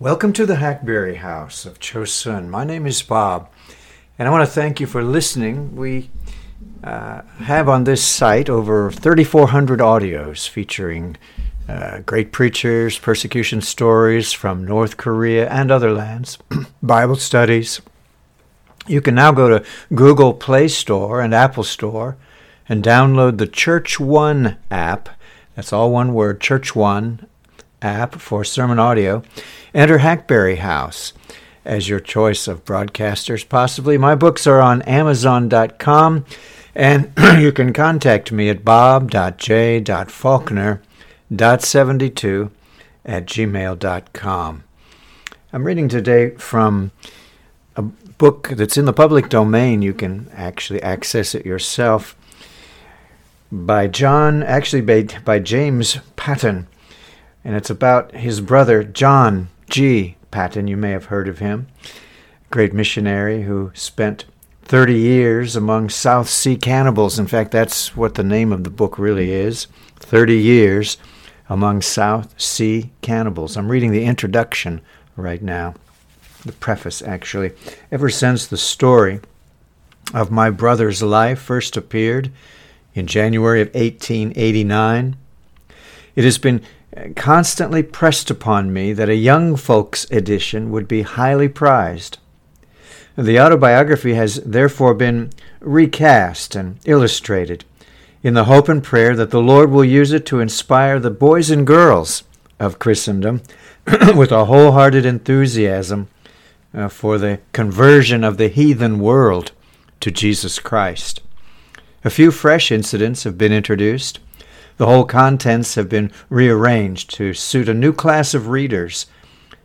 Welcome to the Hackberry House of Chosun. My name is Bob, and I want to thank you for listening. We uh, have on this site over 3,400 audios featuring uh, great preachers, persecution stories from North Korea and other lands, Bible studies. You can now go to Google Play Store and Apple Store and download the Church One app. That's all one word, Church One app for sermon audio. Enter Hackberry House as your choice of broadcasters, possibly. My books are on Amazon.com, and you can contact me at bob.j.faulkner.72 at gmail.com. I'm reading today from a book that's in the public domain. You can actually access it yourself by John, actually by, by James Paton, and it's about his brother John G. Paton. you may have heard of him, great missionary who spent 30 years among South Sea cannibals. In fact, that's what the name of the book really is 30 years among South Sea cannibals. I'm reading the introduction right now, the preface actually. Ever since the story of my brother's life first appeared in January of 1889, it has been constantly pressed upon me that a young folks edition would be highly prized. The autobiography has therefore been recast and illustrated in the hope and prayer that the Lord will use it to inspire the boys and girls of Christendom with a wholehearted enthusiasm uh, for the conversion of the heathen world to Jesus Christ. A few fresh incidents have been introduced the whole contents have been rearranged to suit a new class of readers,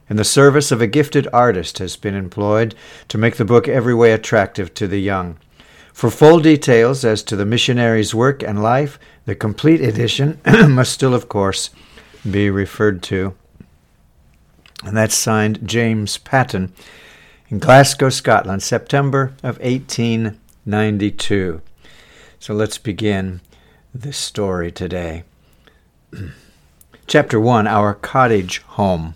and the service of a gifted artist has been employed to make the book every way attractive to the young. For full details as to the missionary's work and life, the complete edition must still, of course, be referred to. And that's signed James Paton in Glasgow, Scotland, September of 1892. So let's begin this story today. Chapter 1 Our Cottage Home.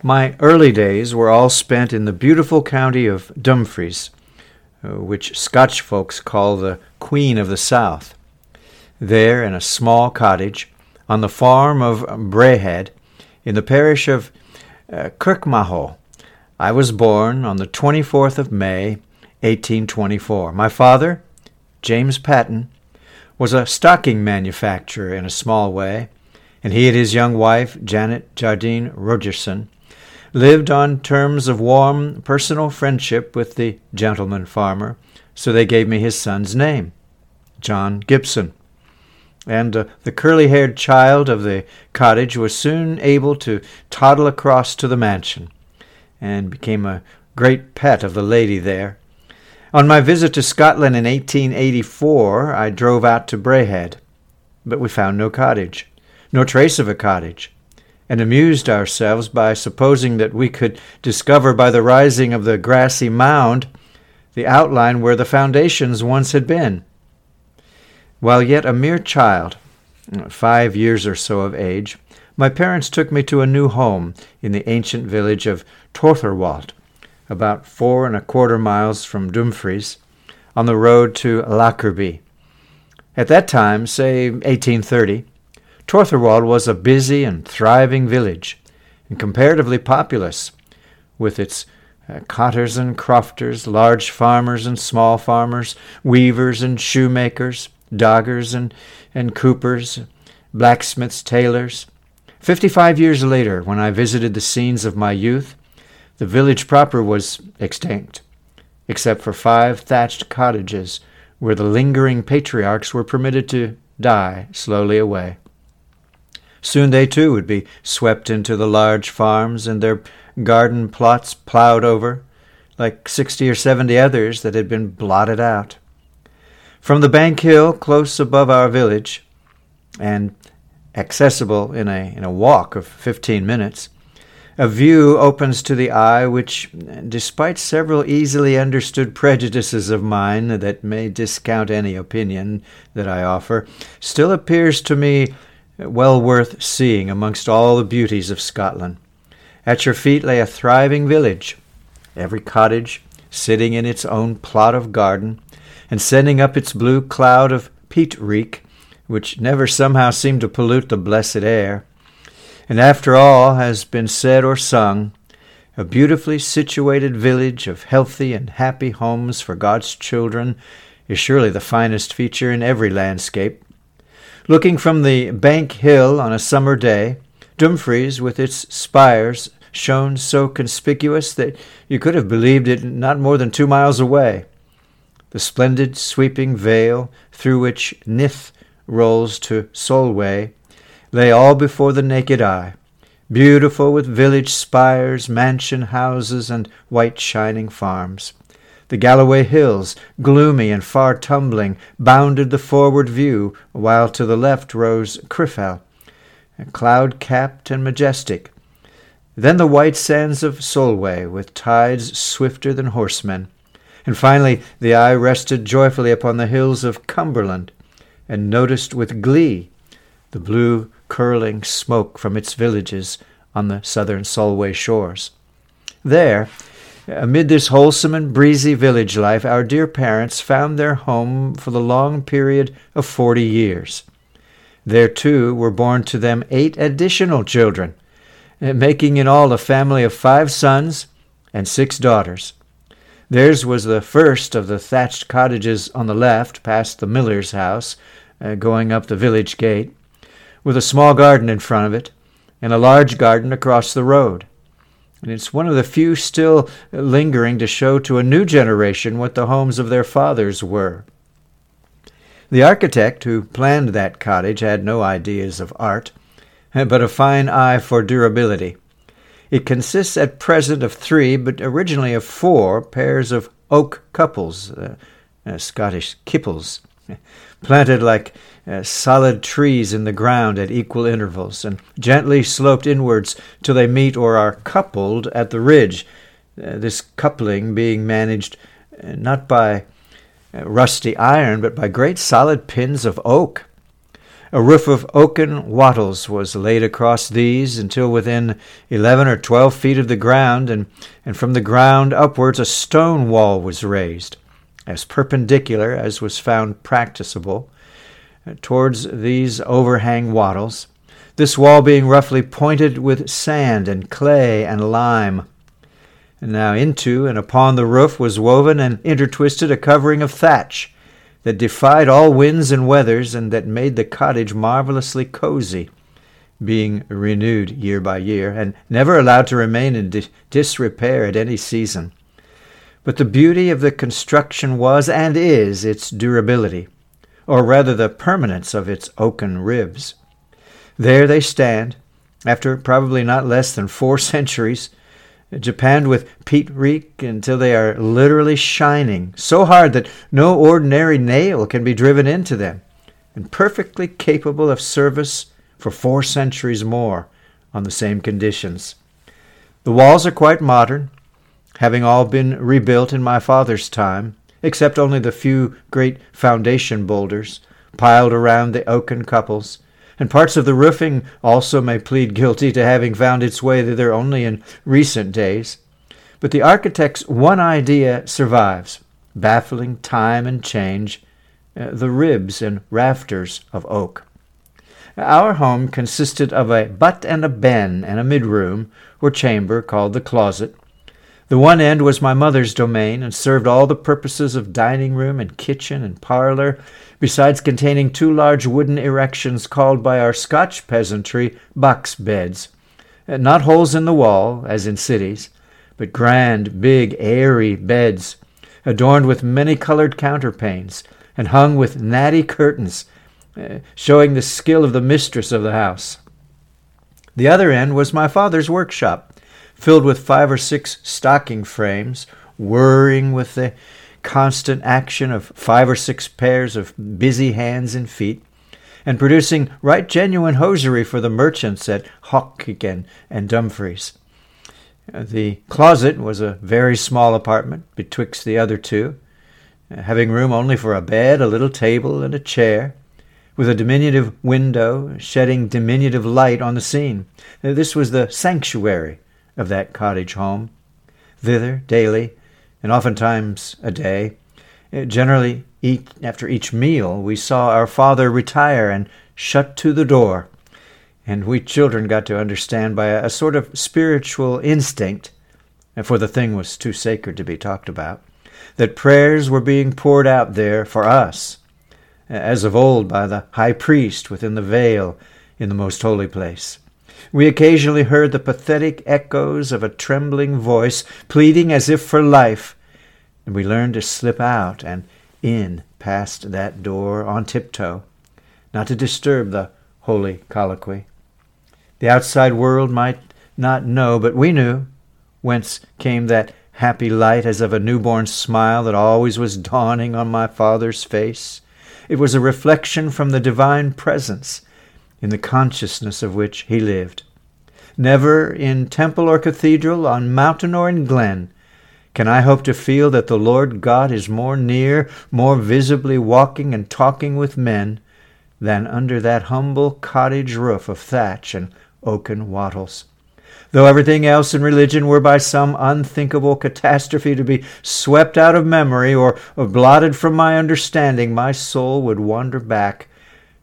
My early days were all spent in the beautiful county of Dumfries, uh, which Scotch folks call the Queen of the South. There, in a small cottage on the farm of Braehead, in the parish of uh, Kirkmahoe, I was born on the 24th of May, 1824. My father, James Paton, was a stocking manufacturer in a small way, and he and his young wife, Janet Jardine Rogerson, lived on terms of warm personal friendship with the gentleman farmer, so they gave me his son's name, John Gibson. And uh, the curly haired child of the cottage was soon able to toddle across to the mansion, and became a great pet of the lady there, on my visit to Scotland in 1884, I drove out to Braehead, but we found no cottage, no trace of a cottage, and amused ourselves by supposing that we could discover by the rising of the grassy mound the outline where the foundations once had been. While yet a mere child, five years or so of age, my parents took me to a new home in the ancient village of Torthorwald, about four and a quarter miles from Dumfries, on the road to Lockerbie. At that time, say 1830, Torthorwald was a busy and thriving village, and comparatively populous, with its uh, cotters and crofters, large farmers and small farmers, weavers and shoemakers, doggers and, and coopers, blacksmiths, tailors. Fifty five years later, when I visited the scenes of my youth, the village proper was extinct, except for five thatched cottages where the lingering patriarchs were permitted to die slowly away. Soon they too would be swept into the large farms and their garden plots plowed over, like sixty or seventy others that had been blotted out. From the bank hill close above our village, and accessible in a, in a walk of fifteen minutes, a view opens to the eye which, despite several easily understood prejudices of mine that may discount any opinion that I offer, still appears to me well worth seeing amongst all the beauties of Scotland. At your feet lay a thriving village, every cottage sitting in its own plot of garden, and sending up its blue cloud of peat reek, which never somehow seemed to pollute the blessed air. And after all has been said or sung, a beautifully situated village of healthy and happy homes for God's children is surely the finest feature in every landscape. Looking from the Bank Hill on a summer day, Dumfries, with its spires, shone so conspicuous that you could have believed it not more than two miles away. The splendid sweeping vale through which Nith rolls to Solway lay all before the naked eye, beautiful with village spires, mansion houses, and white shining farms. The Galloway hills, gloomy and far tumbling, bounded the forward view, while to the left rose Criffel, cloud capped and majestic. Then the white sands of Solway, with tides swifter than horsemen. And finally the eye rested joyfully upon the hills of Cumberland, and noticed with glee the blue curling smoke from its villages on the southern Solway shores. There, amid this wholesome and breezy village life, our dear parents found their home for the long period of forty years. There, too, were born to them eight additional children, making in all a family of five sons and six daughters. Theirs was the first of the thatched cottages on the left, past the miller's house, uh, going up the village gate, with a small garden in front of it, and a large garden across the road. And it's one of the few still lingering to show to a new generation what the homes of their fathers were. The architect who planned that cottage had no ideas of art, but a fine eye for durability. It consists at present of three, but originally of four, pairs of oak couples, uh, uh, Scottish kipples, planted like uh, solid trees in the ground at equal intervals, and gently sloped inwards till they meet or are coupled at the ridge, uh, this coupling being managed uh, not by uh, rusty iron, but by great solid pins of oak. A roof of oaken wattles was laid across these until within eleven or twelve feet of the ground, and, and from the ground upwards a stone wall was raised, as perpendicular as was found practicable, uh, towards these overhang wattles, this wall being roughly pointed with sand and clay and lime. And now into and upon the roof was woven and intertwisted a covering of thatch, that defied all winds and weathers, and that made the cottage marvelously cozy, being renewed year by year, and never allowed to remain in di- disrepair at any season. But the beauty of the construction was and is its durability, or rather the permanence of its oaken ribs. There they stand, after probably not less than four centuries, japanned with peat reek until they are literally shining, so hard that no ordinary nail can be driven into them, and perfectly capable of service for four centuries more on the same conditions. The walls are quite modern, having all been rebuilt in my father's time, except only the few great foundation boulders piled around the oaken couples and parts of the roofing also may plead guilty to having found its way thither only in recent days. But the architect's one idea survives, baffling time and change, uh, the ribs and rafters of oak. Our home consisted of a butt and a ben and a mid-room, or chamber, called the closet, the one end was my mother's domain and served all the purposes of dining room and kitchen and parlor, besides containing two large wooden erections called by our Scotch peasantry box beds. Uh, not holes in the wall, as in cities, but grand, big, airy beds, adorned with many colored counterpanes and hung with natty curtains, uh, showing the skill of the mistress of the house. The other end was my father's workshop filled with five or six stocking frames, whirring with the constant action of five or six pairs of busy hands and feet, and producing right genuine hosiery for the merchants at Hawkhaken and Dumfries. The closet was a very small apartment betwixt the other two, having room only for a bed, a little table, and a chair, with a diminutive window shedding diminutive light on the scene. This was the sanctuary of that cottage home. Thither, daily, and oftentimes a day, eh, generally each, after each meal, we saw our father retire and shut to the door. And we children got to understand by a, a sort of spiritual instinct, for the thing was too sacred to be talked about, that prayers were being poured out there for us, as of old by the high priest within the veil in the most holy place. We occasionally heard the pathetic echoes of a trembling voice pleading as if for life, and we learned to slip out and in past that door on tiptoe, not to disturb the holy colloquy. The outside world might not know, but we knew whence came that happy light as of a newborn smile that always was dawning on my father's face. It was a reflection from the divine presence in the consciousness of which he lived. Never in temple or cathedral, on mountain or in glen, can I hope to feel that the Lord God is more near, more visibly walking and talking with men, than under that humble cottage roof of thatch and oaken wattles. Though everything else in religion were by some unthinkable catastrophe to be swept out of memory or, blotted from my understanding, my soul would wander back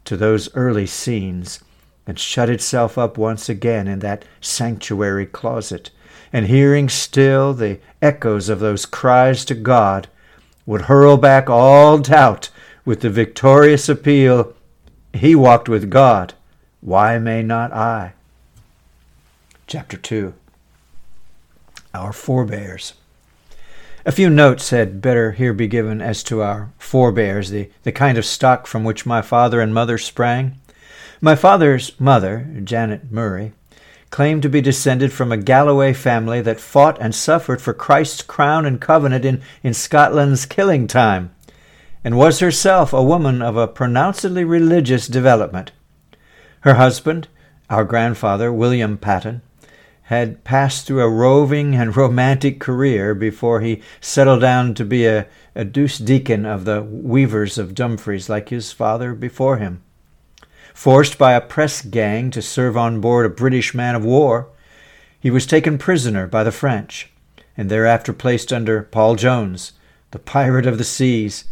to those early scenes and shut itself up once again in that sanctuary closet, and hearing still the echoes of those cries to God, would hurl back all doubt with the victorious appeal, He walked with God, why may not I? Chapter 2 Our Forebears. A few notes had better here be given as to our forebears, the, the kind of stock from which my father and mother sprang. My father's mother, Janet Murray, claimed to be descended from a Galloway family that fought and suffered for Christ's crown and covenant in, in Scotland's killing time, and was herself a woman of a pronouncedly religious development. Her husband, our grandfather, William Paton, had passed through a roving and romantic career before he settled down to be a, a douce deacon of the weavers of Dumfries like his father before him. Forced by a press gang to serve on board a British man of war, he was taken prisoner by the French, and thereafter placed under Paul Jones, the pirate of the seas,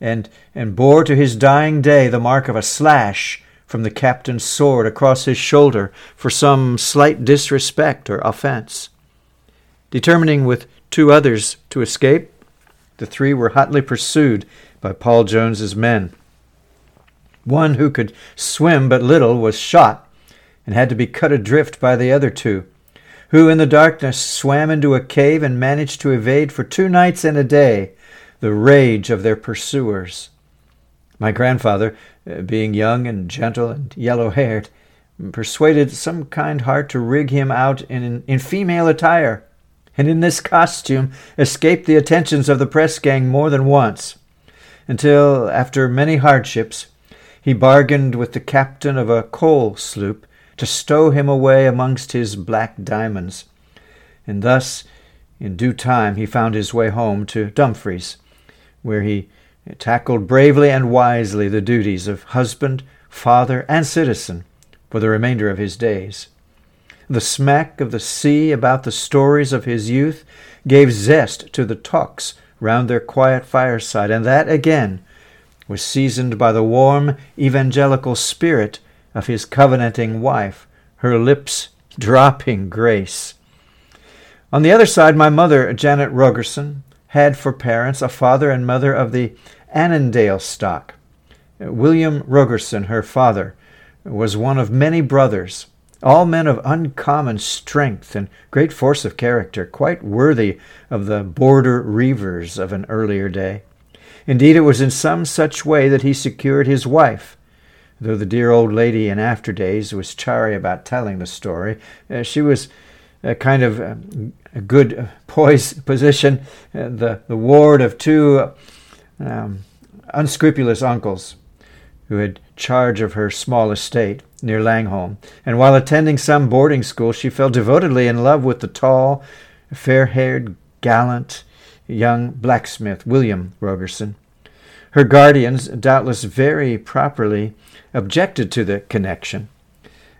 and, and bore to his dying day the mark of a slash from the captain's sword across his shoulder for some slight disrespect or offense. Determining with two others to escape, the three were hotly pursued by Paul Jones's men. One who could swim but little was shot and had to be cut adrift by the other two, who in the darkness swam into a cave and managed to evade for two nights and a day the rage of their pursuers. My grandfather, uh, being young and gentle and yellow haired, persuaded some kind heart to rig him out in, in female attire, and in this costume escaped the attentions of the press gang more than once, until, after many hardships, he bargained with the captain of a coal sloop to stow him away amongst his black diamonds. And thus, in due time, he found his way home to Dumfries, where he tackled bravely and wisely the duties of husband, father, and citizen for the remainder of his days. The smack of the sea about the stories of his youth gave zest to the talks round their quiet fireside, and that again was seasoned by the warm evangelical spirit of his covenanting wife, her lips dropping grace. On the other side, my mother, Janet Rogerson, had for parents a father and mother of the Annandale stock. William Rogerson, her father, was one of many brothers, all men of uncommon strength and great force of character, quite worthy of the border reivers of an earlier day. Indeed, it was in some such way that he secured his wife. Though the dear old lady in after days was chary about telling the story, uh, she was a kind of uh, a good poised position, uh, the, the ward of two um, unscrupulous uncles who had charge of her small estate near Langholm, and while attending some boarding school, she fell devotedly in love with the tall, fair haired, gallant young blacksmith, William Rogerson. Her guardians, doubtless very properly, objected to the connection,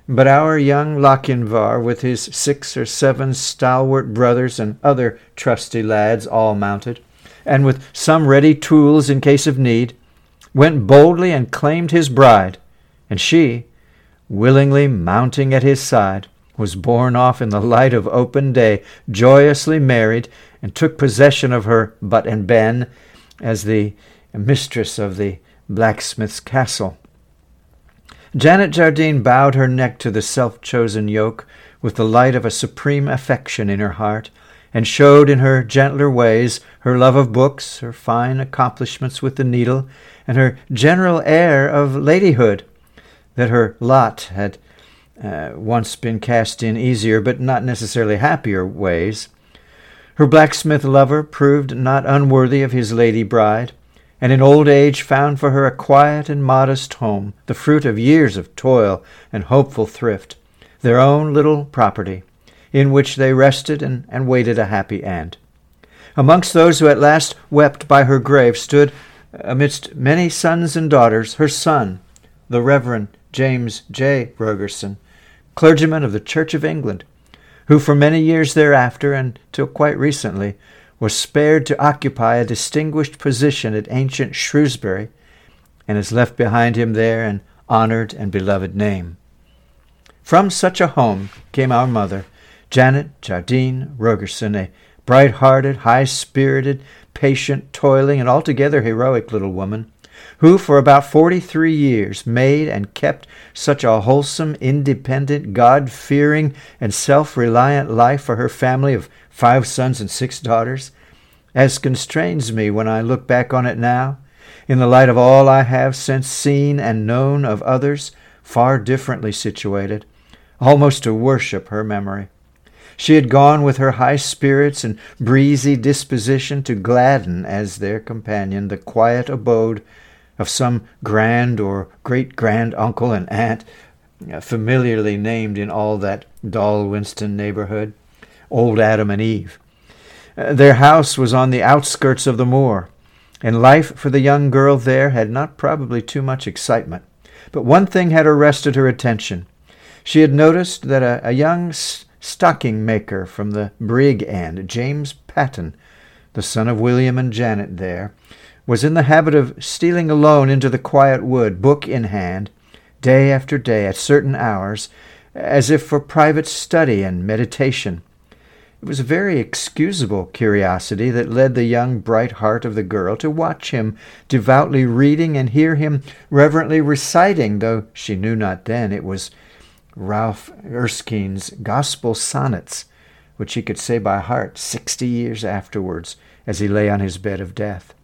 But our young Lochinvar, with his six or seven stalwart brothers and other trusty lads all mounted, and with some ready tools in case of need, went boldly and claimed his bride, and she, willingly mounting at his side, was borne off in the light of open day, joyously married, and took possession of her butt and ben as the mistress of the blacksmith's castle. Janet Jardine bowed her neck to the self chosen yoke with the light of a supreme affection in her heart, and showed in her gentler ways her love of books, her fine accomplishments with the needle, and her general air of ladyhood, that her lot had uh, once been cast in easier but not necessarily happier ways. Her blacksmith lover proved not unworthy of his lady bride, and in old age found for her a quiet and modest home, the fruit of years of toil and hopeful thrift, their own little property, in which they rested and, and waited a happy end. Amongst those who at last wept by her grave stood, amidst many sons and daughters, her son, the Reverend James J. Rogerson, clergyman of the Church of England, who for many years thereafter, and till quite recently, was spared to occupy a distinguished position at ancient Shrewsbury, and has left behind him there an honored and beloved name. From such a home came our mother, Janet Jardine Rogerson, a bright-hearted, high-spirited, patient, toiling, and altogether heroic little woman, who for about forty-three years made and kept such a wholesome, independent, God-fearing, and self-reliant life for her family of five sons and six daughters, as constrains me when I look back on it now, in the light of all I have since seen and known of others far differently situated, almost to worship her memory. She had gone with her high spirits and breezy disposition to gladden as their companion the quiet abode of some grand or great grand uncle and aunt, familiarly named in all that Dalswinton neighborhood old Adam and Eve. Uh, their house was on the outskirts of the moor, and life for the young girl there had not probably too much excitement. But one thing had arrested her attention. She had noticed that a, a young stocking maker from the Brig End, James Paton, the son of William and Janet there, was in the habit of stealing alone into the quiet wood, book in hand, day after day at certain hours, as if for private study and meditation. It was a very excusable curiosity that led the young bright heart of the girl to watch him devoutly reading and hear him reverently reciting, though she knew not then it was Ralph Erskine's Gospel Sonnets, which he could say by heart sixty years afterwards as he lay on his bed of death.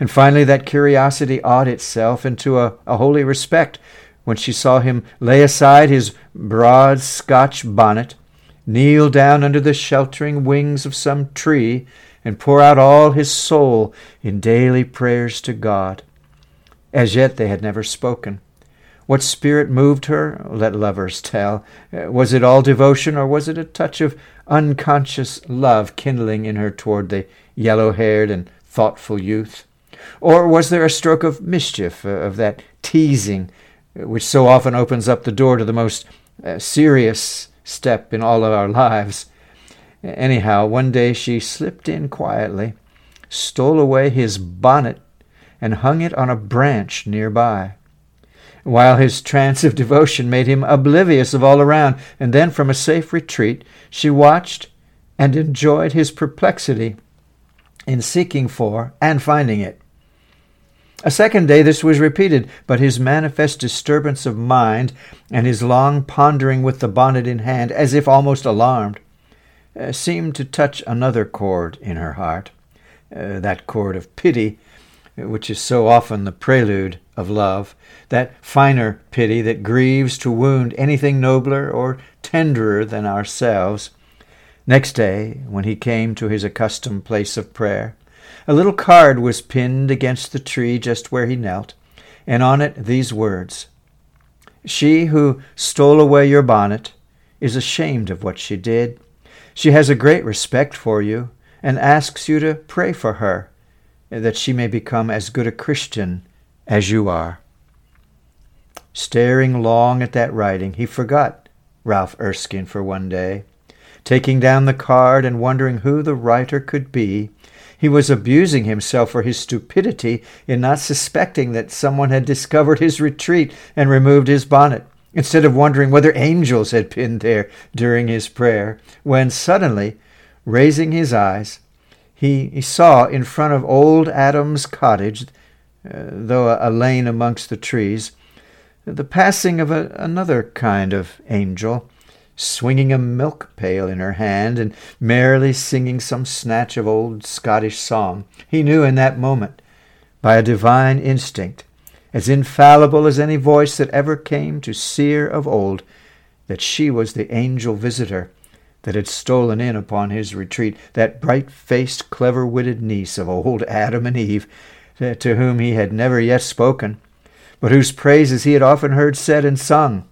And finally, that curiosity awed itself into a, a holy respect when she saw him lay aside his broad Scotch bonnet kneel down under the sheltering wings of some tree, and pour out all his soul in daily prayers to God. As yet they had never spoken. What spirit moved her, let lovers tell. Was it all devotion, or was it a touch of unconscious love kindling in her toward the yellow haired and thoughtful youth? Or was there a stroke of mischief, uh, of that teasing, uh, which so often opens up the door to the most uh, serious step in all of our lives. Anyhow, one day she slipped in quietly, stole away his bonnet, and hung it on a branch near by. While his trance of devotion made him oblivious of all around, and then from a safe retreat she watched and enjoyed his perplexity in seeking for and finding it. A second day this was repeated, but his manifest disturbance of mind and his long pondering with the bonnet in hand, as if almost alarmed, uh, seemed to touch another chord in her heart, uh, that chord of pity, which is so often the prelude of love, that finer pity that grieves to wound anything nobler or tenderer than ourselves. Next day, when he came to his accustomed place of prayer, a little card was pinned against the tree just where he knelt, and on it these words She who stole away your bonnet is ashamed of what she did. She has a great respect for you and asks you to pray for her, that she may become as good a Christian as you are. Staring long at that writing, he forgot Ralph Erskine for one day. Taking down the card and wondering who the writer could be, he was abusing himself for his stupidity in not suspecting that someone had discovered his retreat and removed his bonnet, instead of wondering whether angels had been there during his prayer, when suddenly, raising his eyes, he, he saw in front of old Adam's cottage, uh, though a, a, lane amongst the trees, the passing of a, another kind of angel, swinging a milk pail in her hand and merrily singing some snatch of old Scottish song. He knew in that moment, by a divine instinct, as infallible as any voice that ever came to seer of old, that she was the angel visitor that had stolen in upon his retreat, that bright-faced, clever-witted niece of old Adam and Eve, eh, to whom he had never yet spoken, but whose praises he had often heard said and sung.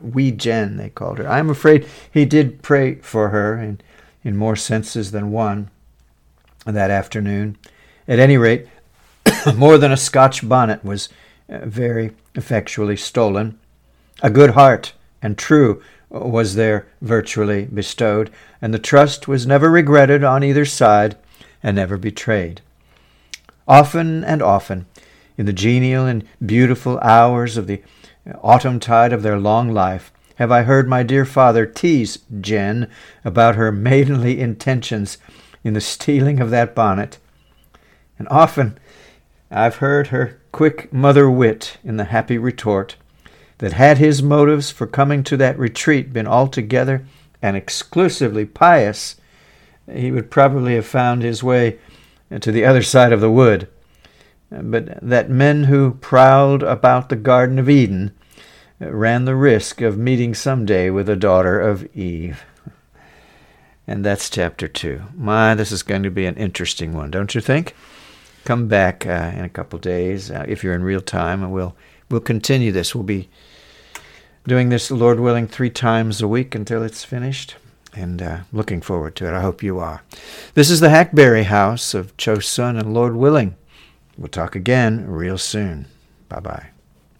Wee Jen, they called her. I am afraid he did pray for her in, in more senses than one that afternoon. At any rate, more than a Scotch bonnet was uh, very effectually stolen. A good heart and true was there virtually bestowed, and the trust was never regretted on either side and never betrayed. Often and often, in the genial and beautiful hours of the autumn tide of their long life, have I heard my dear father tease Jen about her maidenly intentions in the stealing of that bonnet. And often I've heard her quick mother wit in the happy retort, that had his motives for coming to that retreat been altogether and exclusively pious, he would probably have found his way to the other side of the wood. But that men who prowled about the Garden of Eden ran the risk of meeting someday with a daughter of Eve. And that's chapter two. My, this is going to be an interesting one, don't you think? Come back uh, in a couple days uh, if you're in real time, and we'll we'll continue this. We'll be doing this, Lord willing, three times a week until it's finished, and uh, looking forward to it. I hope you are. This is the Hackberry House of Chosun, and Lord willing, we'll talk again real soon. Bye bye.